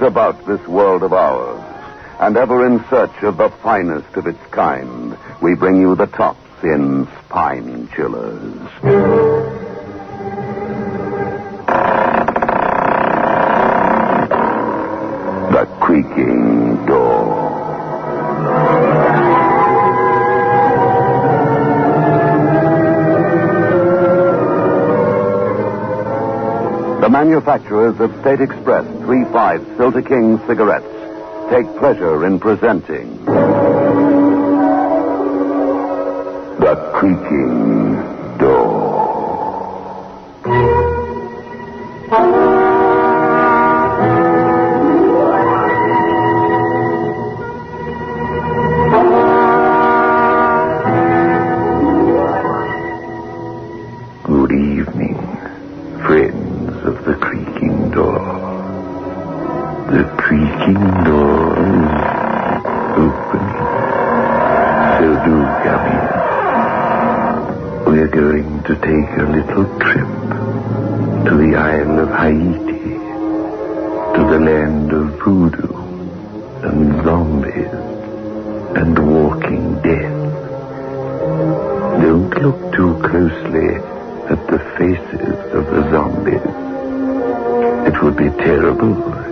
about this world of ours, and ever in search of the finest of its kind, we bring you the tops in spine chillers. The creaking manufacturers of State Express 3-5 Filter King cigarettes. Take pleasure in presenting. The Creaking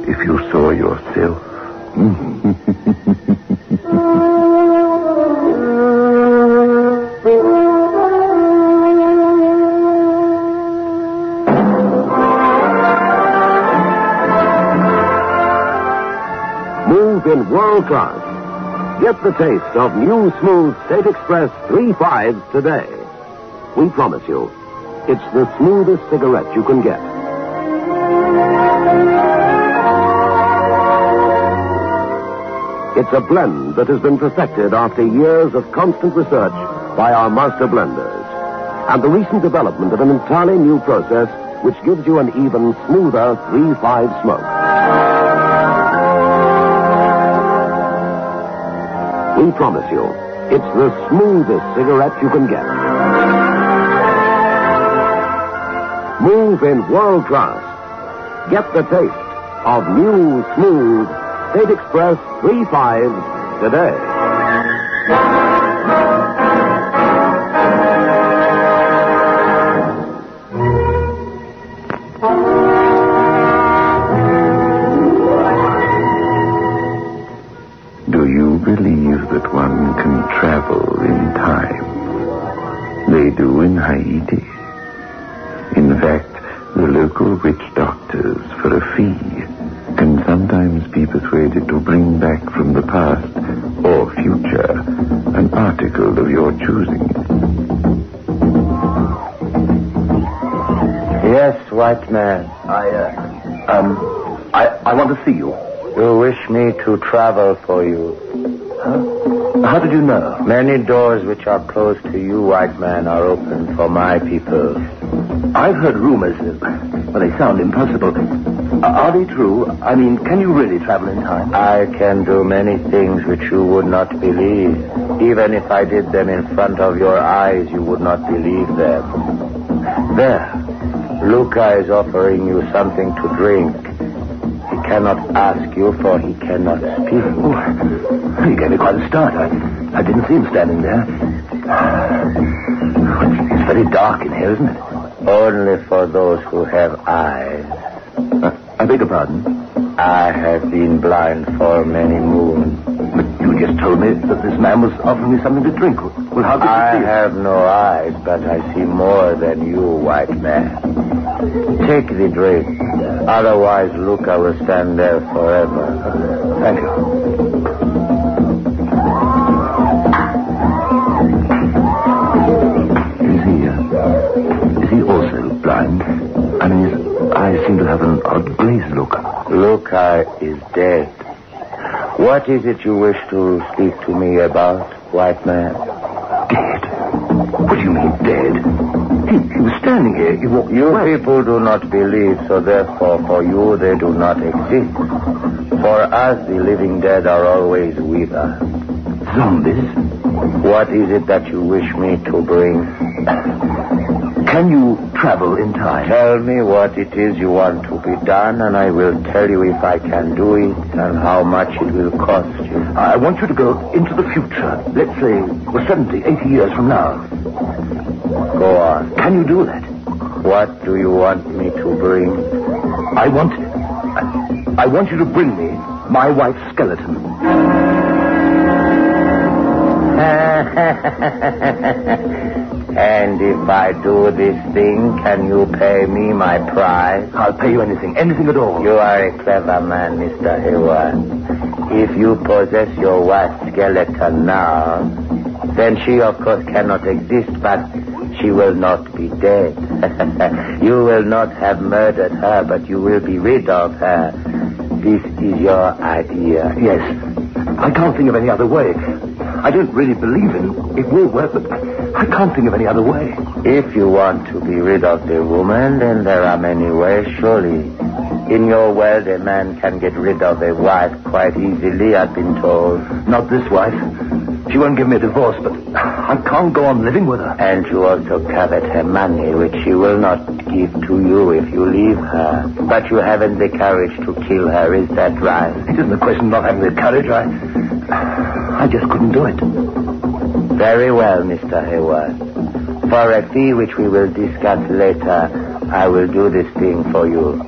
if you saw yourself. Move in world class. Get the taste of new smooth State Express 3.5s today. We promise you, it's the smoothest cigarette you can get. It's a blend that has been perfected after years of constant research by our master blenders. And the recent development of an entirely new process which gives you an even smoother 3-5 smoke. We promise you, it's the smoothest cigarette you can get. Move in world class. Get the taste of new, smooth State Express 3.5 today. Do you believe that one can travel in time? They do in Haiti. To travel for you. Huh? How did you know? Many doors which are closed to you, white man, are open for my people. I've heard rumors, uh, but they sound impossible. Uh, are they true? I mean, can you really travel in time? I can do many things which you would not believe. Even if I did them in front of your eyes, you would not believe them. There, Luca is offering you something to drink. He cannot ask you, for he cannot speak. Oh, you gave me quite a start. I, I didn't see him standing there. It's, very dark in here, isn't it? Only for those who have eyes. Uh, I beg your pardon. I have been blind for many moons. But you just told me that this man was offering me something to drink. Well, how could I you see? have no eyes, but I see more than you, white man. Take the drink. Otherwise, Luca will stand there forever. Thank you. Is he, uh, is he also blind? I mean, his eyes seem to have an odd glazed look. Luca is dead. What is it you wish to speak to me about, white man? What do you mean, dead? He, he was standing here. He walked You away. people do not believe, so therefore for you they do not exist. For us, the living dead are always with us. Zombies? What is it that you wish me to bring? Can you travel in time? Tell me what it is you want to be done, and I will tell you if I can do it and how much it will cost you. I want you to go into the future. Let's say well, 70, 80 years from now. Go on. Can you do that? What do you want me to bring? I want. I, I want you to bring me my wife's skeleton. and if I do this thing, can you pay me my price? I'll pay you anything, anything at all. You are a clever man, Mr. Hayward. If you possess your wife's skeleton now, then she, of course, cannot exist, but she will not be dead. you will not have murdered her, but you will be rid of her. This is your idea. Yes. I can't think of any other way. I don't really believe in it will work, but I can't think of any other way. If you want to be rid of the woman, then there are many ways, surely. In your world, a man can get rid of a wife quite easily, I've been told. Not this wife. She won't give me a divorce, but I can't go on living with her. And you also covet her money, which she will not give to you if you leave her. But you haven't the courage to kill her, is that right? It isn't a question of not having the courage. I, I just couldn't do it. Very well, Mr. Hayward. For a fee which we will discuss later, I will do this thing for you.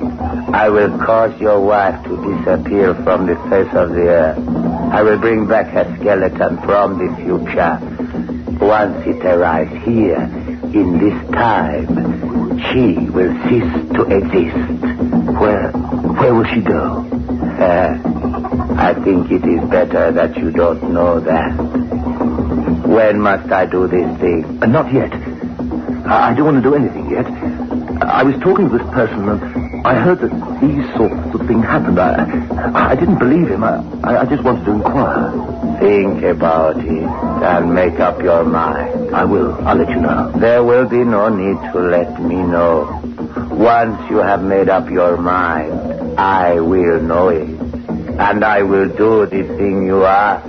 I will cause your wife to disappear from the face of the earth. I will bring back her skeleton from the future. Once it arrives here, in this time, she will cease to exist. Where, where will she go? Uh, I think it is better that you don't know that. When must I do this thing? Uh, not yet. I, I don't want to do anything yet. I was talking to this person and I heard that these sorts of things happened. I, I didn't believe him. I, I just wanted to inquire. Think about it and make up your mind. I will. I'll let you know. There will be no need to let me know. Once you have made up your mind, I will know it. And I will do the thing you ask.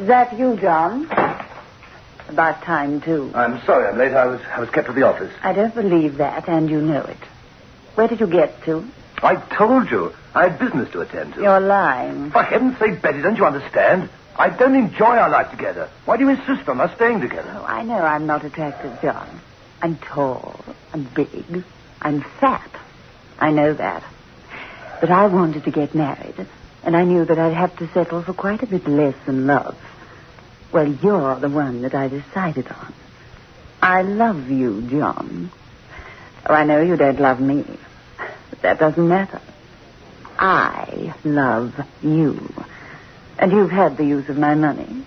Is that you, John? About time, too. I'm sorry I'm late. I was, I was kept at the office. I don't believe that, and you know it. Where did you get to? I told you. I had business to attend to. You're lying. For heaven's sake, Betty, don't you understand? I don't enjoy our life together. Why do you insist on us staying together? Oh, I know I'm not attractive, John. I'm tall. I'm big. I'm fat. I know that. But I wanted to get married, and I knew that I'd have to settle for quite a bit less than love. Well, you're the one that I decided on. I love you, John. Oh, I know you don't love me, but that doesn't matter. I love you. And you've had the use of my money.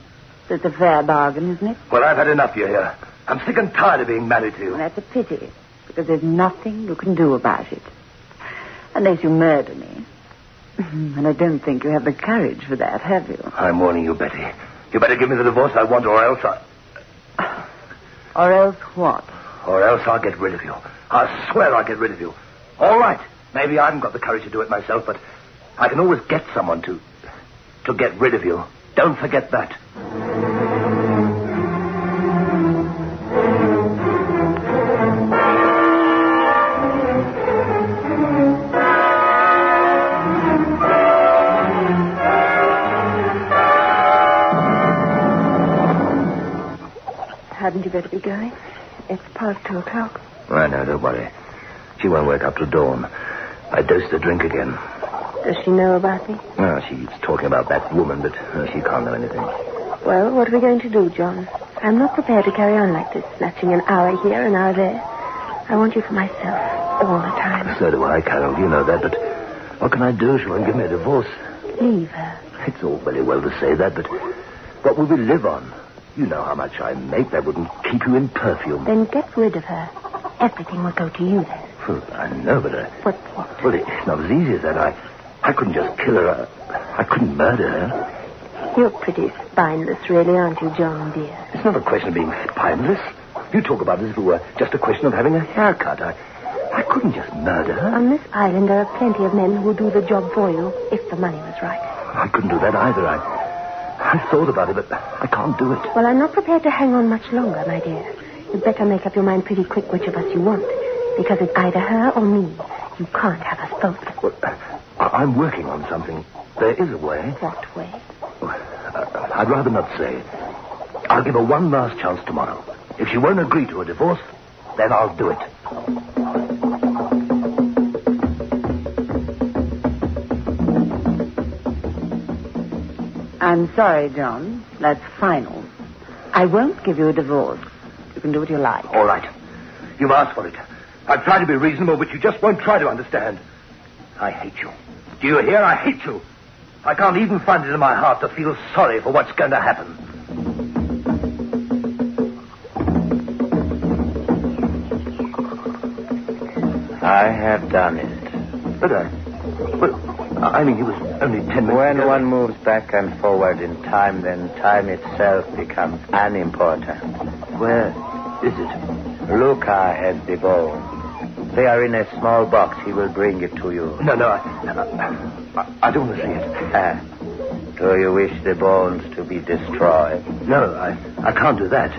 So it's a fair bargain, isn't it? Well, I've had enough, you hear. I'm sick and tired of being married to you. Well, that's a pity, because there's nothing you can do about it. Unless you murder me. And I don't think you have the courage for that, have you? I'm warning you, Betty. You better give me the divorce I want, or else I... Or else what? Or else I'll get rid of you. I swear I'll get rid of you. All right. Maybe I haven't got the courage to do it myself, but I can always get someone to... to get rid of you. Don't forget that. Hadn't you better be going? It's past two o'clock. I know, don't worry. She won't wake up till dawn. I dosed the drink again. Does she know about me? Well, she's talking about that woman, but uh, she can't know anything. Well, what are we going to do, John? I'm not prepared to carry on like this, snatching an hour here, an hour there. I want you for myself, all the time. So do I, Carol. You know that, but what can I do? She won't give me a divorce. Leave her. It's all very well to say that, but what will we live on? You know how much I make. That wouldn't keep you in perfume. Then get rid of her. Everything will go to you then. Well, I know, but uh, But what? Well, it's not as easy as that. I, I couldn't just kill her. I, I couldn't murder her. You're pretty spineless, really, aren't you, John, dear? It's not a question of being spineless. You talk about it as if it were just a question of having a haircut. I, I couldn't just murder her. On this island, there are plenty of men who will do the job for you if the money was right. I couldn't do that either. I, I thought about it, but I can't do it. Well, I'm not prepared to hang on much longer, my dear. You'd better make up your mind pretty quick which of us you want. Because it's either her or me. You can't have us both. Well, I- I'm working on something. There is a way. What way? I'd rather not say. I'll give her one last chance tomorrow. If she won't agree to a divorce, then I'll do it. I'm sorry, John. That's final. I won't give you a divorce. You can do what you like. All right. You've asked for it. I've tried to be reasonable, but you just won't try to understand. I hate you. Do you hear? I hate you. I can't even find it in my heart to feel sorry for what's going to happen. I have done it. But I. Well, I mean, it was only ten minutes When ago. one moves back and forward in time, then time itself becomes unimportant. Where is it? Luca has the bones. They are in a small box. He will bring it to you. No, no, I. I, I don't want to see it. Ah, do you wish the bones to be destroyed? No, I, I can't do that.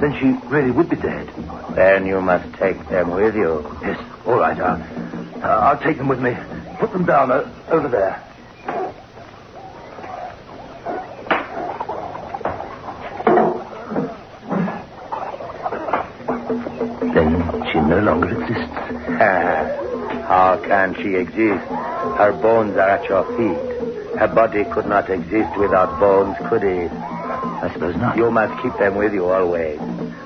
Then she really would be dead. Then you must take them with you. Yes, all right. I'll, I'll take them with me. Put them down o- over there. She no longer exists. Ah, how can she exist? Her bones are at your feet. Her body could not exist without bones, could it? I suppose not. You must keep them with you always.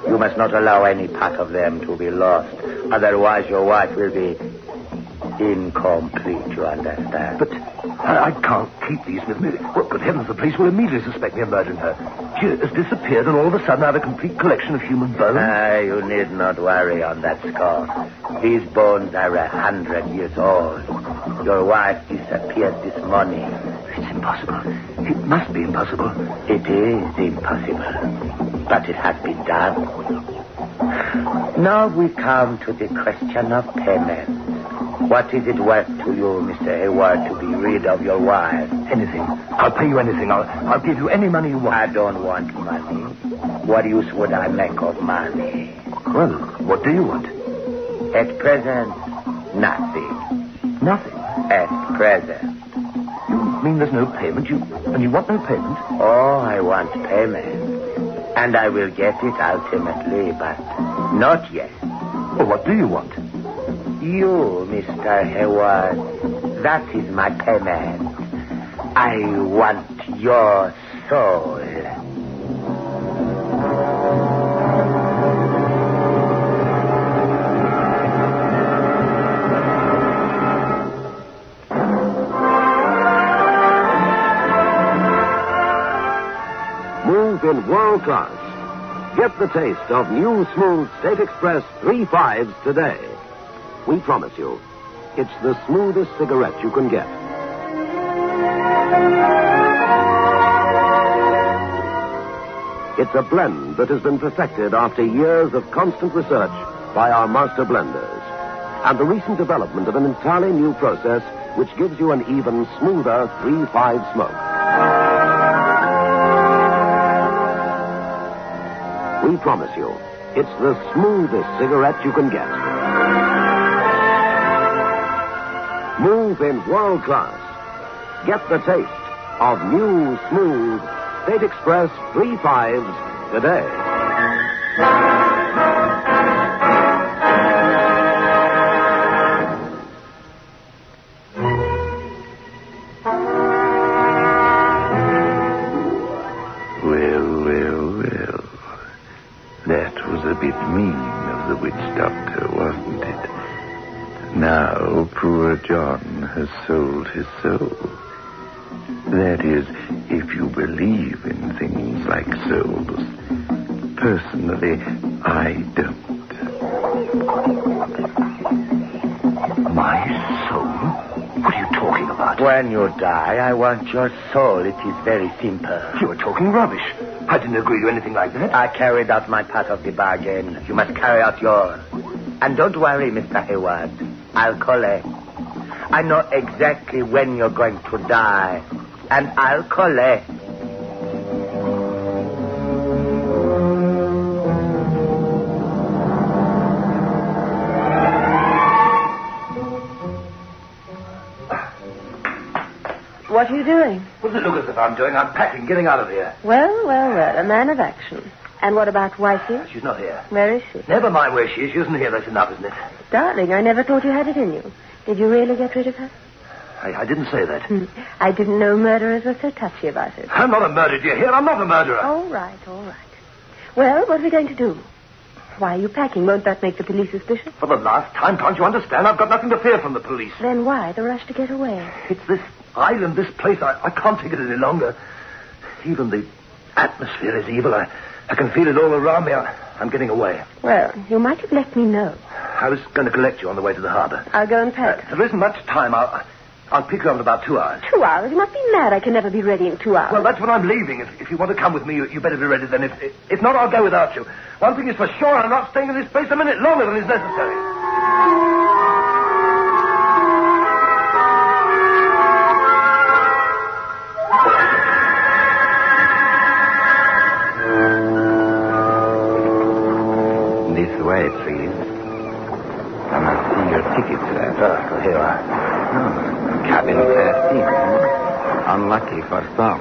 You must not allow any part of them to be lost. Otherwise, your wife will be incomplete, you understand? But I, I can't keep these with me. Well, good heavens, the police will immediately suspect me of murdering her. She has disappeared, and all of a sudden I have a complete collection of human bones. Ah, you need not worry on that score. These bones are a hundred years old. Your wife disappeared this morning. It's impossible. It must be impossible. It is impossible, but it has been done. Now we come to the question of payment. What is it worth to you, Mr. Hayward, to be rid of your wife? Anything. I'll pay you anything. I'll, I'll give you any money you want. I don't want money. What use would I make of money? Well, what do you want? At present, nothing. Nothing. At present. You mean there's no payment? You and you want no payment? Oh, I want payment. And I will get it ultimately, but not yet. Well, what do you want? You, Mr. Hayward, that is my payment. I want your soul. Move in world class. Get the taste of new smooth State Express 3 fives today. We promise you, it's the smoothest cigarette you can get. It's a blend that has been perfected after years of constant research by our master blenders. And the recent development of an entirely new process which gives you an even smoother 3-5 smoke. We promise you, it's the smoothest cigarette you can get. Move in world class. Get the taste of new, smooth State Express 3 fives today. Now poor John has sold his soul. That is, if you believe in things like souls. Personally, I don't. My soul? What are you talking about? When you die, I want your soul. It is very simple. You are talking rubbish. I didn't agree to anything like that. I carried out my part of the bargain. You must carry out yours. And don't worry, Mr. Hayward. I'll collect. I know exactly when you're going to die. And I'll collect. What are you doing? What's it look as if I'm doing? I'm packing, getting out of here. Well, well, well, a man of action. And what about wifey? She's not here. Where is she? Never mind where she is. She isn't here. That's enough, isn't it? Darling, I never thought you had it in you. Did you really get rid of her? I, I didn't say that. Hmm. I didn't know murderers were so touchy about it. I'm not a murderer, do you hear? I'm not a murderer. All right, all right. Well, what are we going to do? Why are you packing? Won't that make the police suspicious? For the last time, can't you understand? I've got nothing to fear from the police. Then why the rush to get away? It's this island, this place. I, I can't take it any longer. Even the atmosphere is evil. I, I can feel it all around me. I, I'm getting away. Well, you might have let me know. I was going to collect you on the way to the harbor. I'll go and Uh, pack. there isn't much time. I'll, I'll pick you up in about two hours. Two hours? You must be mad. I can never be ready in two hours. Well, that's when I'm leaving. If, if you want to come with me, you, you better be ready then. If, if not, I'll go without you. One thing is for sure, I'm not staying in this place a minute longer than is necessary. Sir. Ah, here are. Oh, cabin 13. Unlucky for some.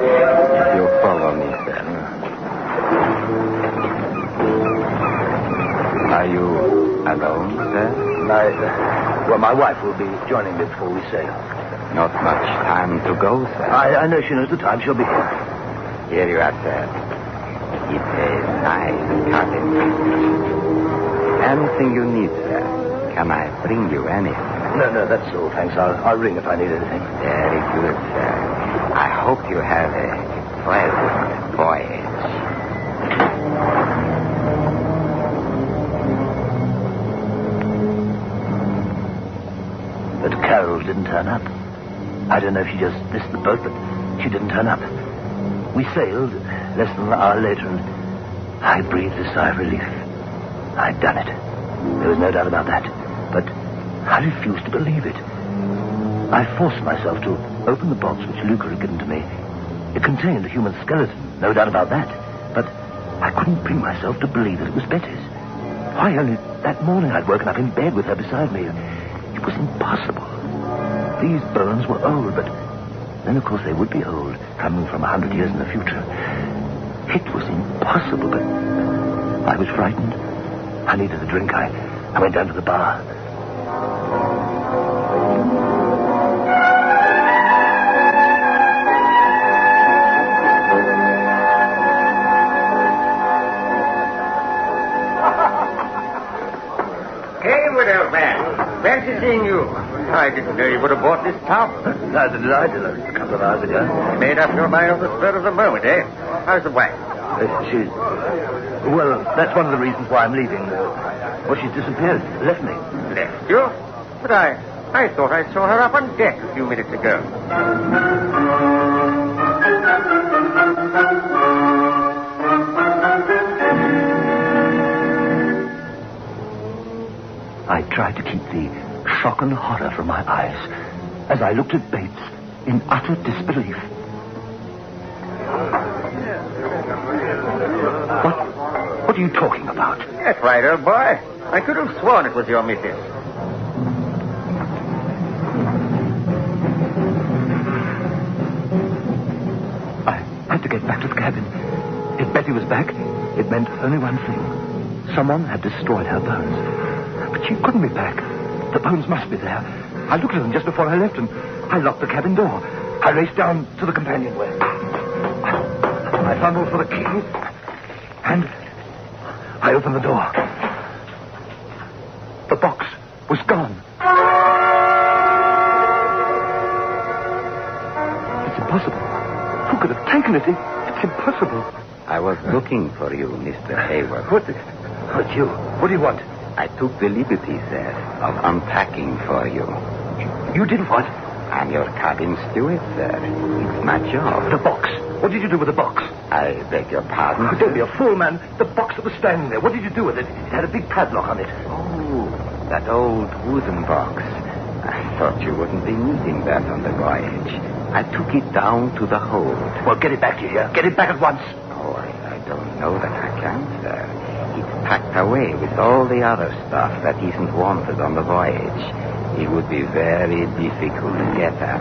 if you follow me, sir. Are you alone, sir? I, uh, well, my wife will be joining me before we sail. Not much time to go, sir. I, I know she knows the time. She'll be here. Here you are, sir. It's a nice cabin. Anything you need, sir. Can I bring you anything? No, no, that's all. Thanks. I'll, I'll ring if I need anything. Very good, sir. I hope you have a pleasant voyage. But Carol didn't turn up. I don't know if she just missed the boat, but she didn't turn up. We sailed less than an hour later, and I breathed a sigh of relief. I'd done it. There was no doubt about that. But I refused to believe it. I forced myself to open the box which Luca had given to me. It contained a human skeleton, no doubt about that. But I couldn't bring myself to believe that it was Betty's. Why, only that morning I'd woken up in bed with her beside me. It was impossible. These bones were old, but then, of course, they would be old, coming from a hundred years in the future. It was impossible, but I was frightened. I needed a drink. I, I went down to the bar. Hayward, old man. Fancy seeing you. I didn't know you would have bought this top. Neither did I till a couple of hours ago. Made up your mind on the spur of the moment, eh? How's the wife? Uh, she's. Well, that's one of the reasons why I'm leaving. Well, she's disappeared. Left me. Left you? But I, I thought I saw her up on deck a few minutes ago. I tried to keep the shock and horror from my eyes as I looked at Bates in utter disbelief. What? What are you talking about? That's right, old boy. I could have sworn it was your missus. I had to get back to the cabin. If Betty was back, it meant only one thing. Someone had destroyed her bones. But she couldn't be back. The bones must be there. I looked at them just before I left, and I locked the cabin door. I raced down to the companionway. I fumbled for the key, and I opened the door. The box was gone. It's impossible. Who could have taken it? It- It's impossible. I was looking for you, Mr. Hayward. What? What you? What do you want? I took the liberty, sir, of unpacking for you. You did what? I'm your cabin steward, sir. It's my job. The box. What did you do with the box? I beg your pardon. Oh, don't be a fool, man. The box that was standing there. What did you do with it? It had a big padlock on it. Oh, that old wooden box. I thought you wouldn't be needing that on the voyage. I took it down to the hold. Well, get it back to you, yeah? Get it back at once. Oh, I, I don't know that I can, sir. It's packed away with all the other stuff that isn't wanted on the voyage. It would be very difficult to get at.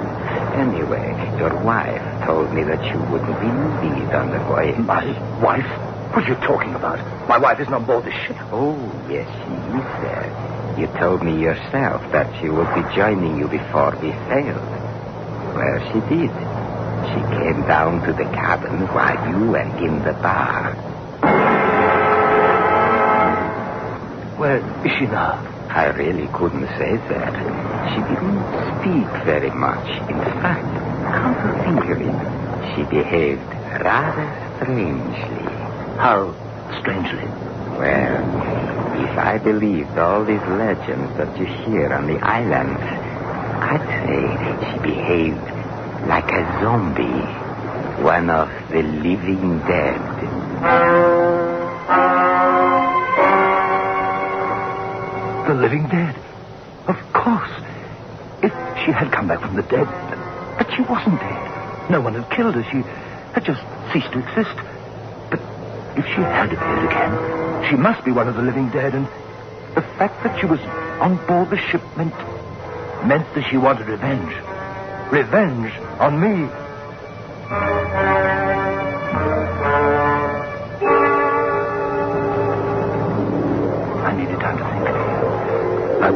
Anyway, your wife told me that you wouldn't be needed on the voyage. My wife? What are you talking about? My wife isn't on board this ship. Oh, yes, she is there. You told me yourself that she would be joining you before we sailed. Well, she did. She came down to the cabin while you were in the bar. Where is she now? I really couldn't say that. She didn't speak very much. In fact, come to think of it, she behaved rather strangely. How strangely? Well, if I believed all these legends that you hear on the islands, I'd say she behaved like a zombie, one of the living dead. The living dead. Of course. If she had come back from the dead, but she wasn't dead. No one had killed her. She had just ceased to exist. But if she had appeared again, she must be one of the living dead, and the fact that she was on board the ship meant meant that she wanted revenge. Revenge on me.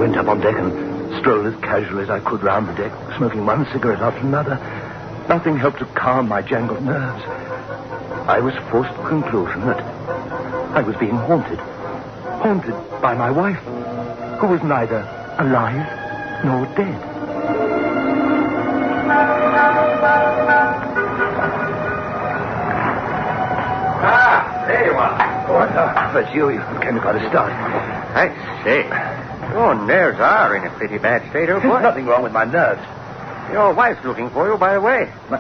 Went up on deck and strolled as casually as I could round the deck, smoking one cigarette after another. Nothing helped to calm my jangled nerves. I was forced to the conclusion that I was being haunted. Haunted by my wife, who was neither alive nor dead. Ah, there you are. What? Uh, that's you. You came quite a start. I say. Your nerves are in a pretty bad state, old boy. There's nothing wrong with my nerves. Your wife's looking for you, by the way. My,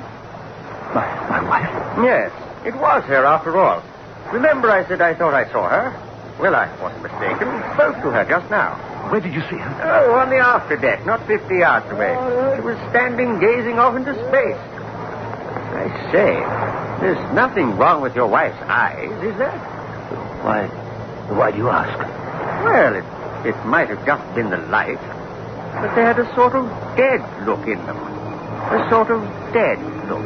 my wife? Yes, it was her after all. Remember I said I thought I saw her? Well, I wasn't mistaken. Spoke to her just now. Where did you see her? Oh, on the after deck, not 50 yards away. Oh, she was standing gazing off into space. I say, there's nothing wrong with your wife's eyes, is there? Why, why do you ask? Well, it, it might have just been the light, but they had a sort of dead look in them. A sort of dead look.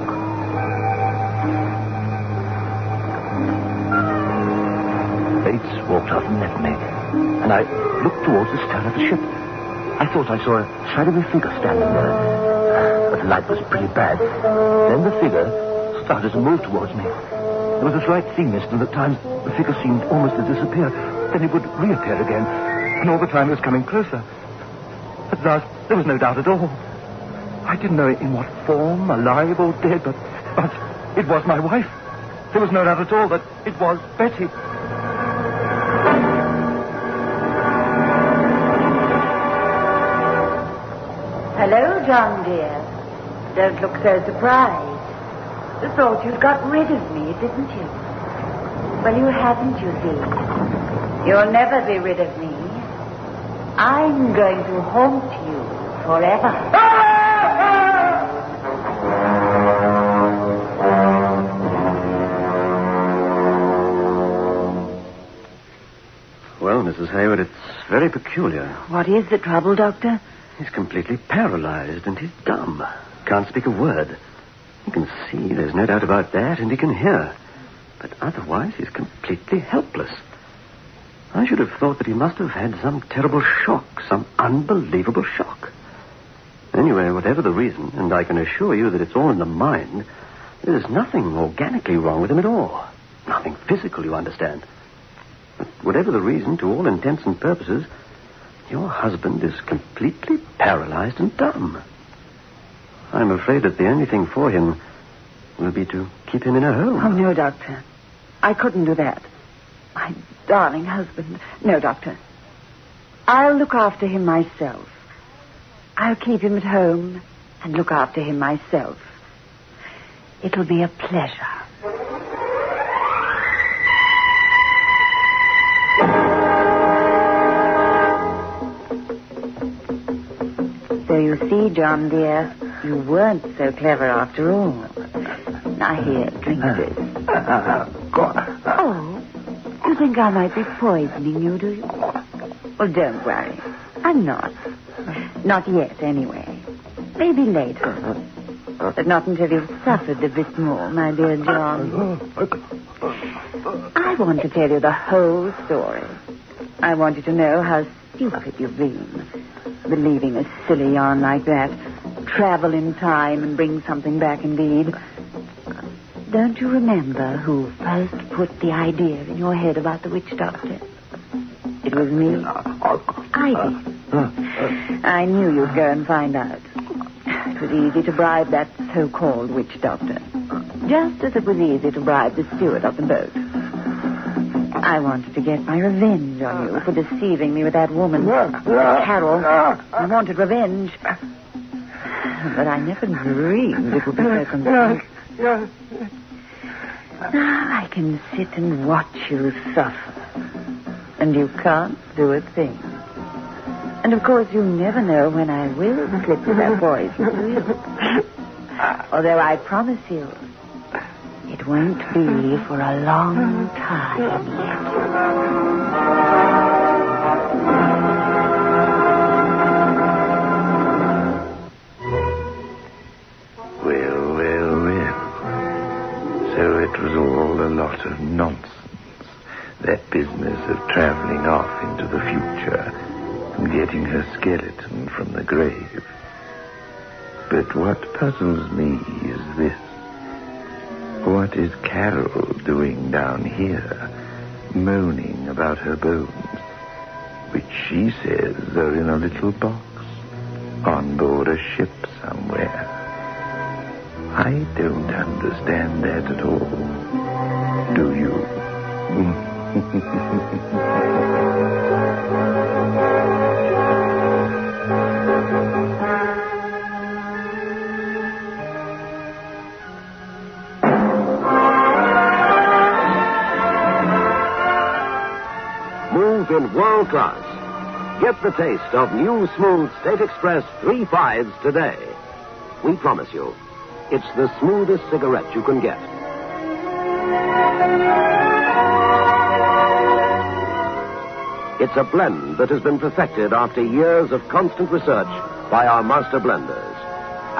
Bates walked out and left me, and I looked towards the stern of the ship. I thought I saw a shadowy figure standing there, but the light was pretty bad. Then the figure started to move towards me. There was a slight sea mist, and at times the figure seemed almost to disappear. Then it would reappear again, and all the time it was coming closer. At last, there was no doubt at all. I didn't know in what form, alive or dead, but, but it was my wife. There was no doubt at all that it was Betty. Hello, John, dear. Don't look so surprised. You thought you'd got rid of me, didn't you? Well, you haven't, you see. You'll never be rid of me. I'm going to haunt you forever. Well, Mrs. Hayward, it's very peculiar. What is the trouble, Doctor? He's completely paralyzed and he's dumb. Can't speak a word. He can see, there's no doubt about that, and he can hear. But otherwise, he's completely helpless. I should have thought that he must have had some terrible shock, some unbelievable shock. Anyway, whatever the reason, and I can assure you that it's all in the mind, there's nothing organically wrong with him at all. Nothing physical, you understand. But whatever the reason, to all intents and purposes, your husband is completely paralyzed and dumb. I'm afraid that the only thing for him will be to keep him in a home. Oh, no, Doctor. I couldn't do that. My darling husband. No, Doctor. I'll look after him myself. I'll keep him at home and look after him myself. It'll be a pleasure. So you see, John dear, you weren't so clever after all. Now here, drink this. Oh, you think I might be poisoning you, do you? Well, don't worry. I'm not. Not yet, anyway. Maybe later. But not until you've suffered a bit more, my dear John. I want to tell you the whole story. I want you to know how stupid you've been. Believing a silly yarn like that. Travel in time and bring something back indeed. Don't you remember who first put the idea in your head about the witch doctor? It was me. Uh, uh, I did. Uh, I knew you'd go and find out. It was easy to bribe that so-called witch doctor. Just as it was easy to bribe the steward of the boat. I wanted to get my revenge on you for deceiving me with that woman, Carol. I wanted revenge. But I never dreamed it would be so complete. Now I can sit and watch you suffer. And you can't do a thing. And of course you never know when I will slip you that poison? Although I promise you, it won't be for a long time yet. Puzzles me is this. What is Carol doing down here, moaning about her bones, which she says are in a little box on board a ship somewhere? I don't understand that at all. Move in world class. Get the taste of new smooth State Express 3 fives today. We promise you, it's the smoothest cigarette you can get. It's a blend that has been perfected after years of constant research by our master blenders.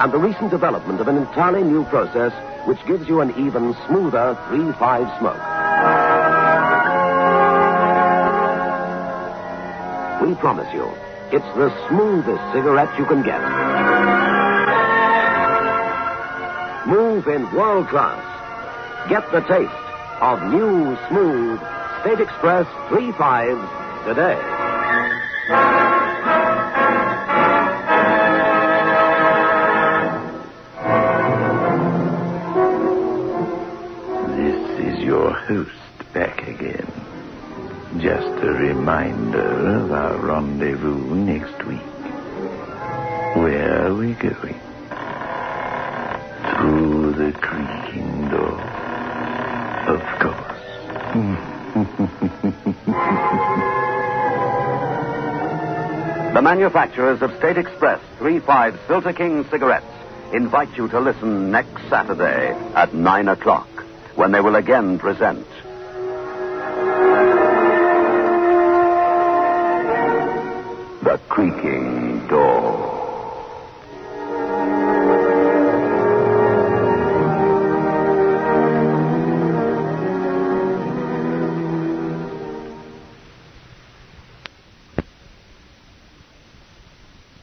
And the recent development of an entirely new process which gives you an even smoother 3-5 smoke. We promise you, it's the smoothest cigarette you can get. Move in world class. Get the taste of new, smooth State Express 3 5s today. This is your host back again. Just a reminder of our rendezvous next week. Where are we going? Through the creaking door. Of course. The manufacturers of State Express 3-5 Filter King cigarettes invite you to listen next Saturday at 9 o'clock when they will again present The Creaking Door.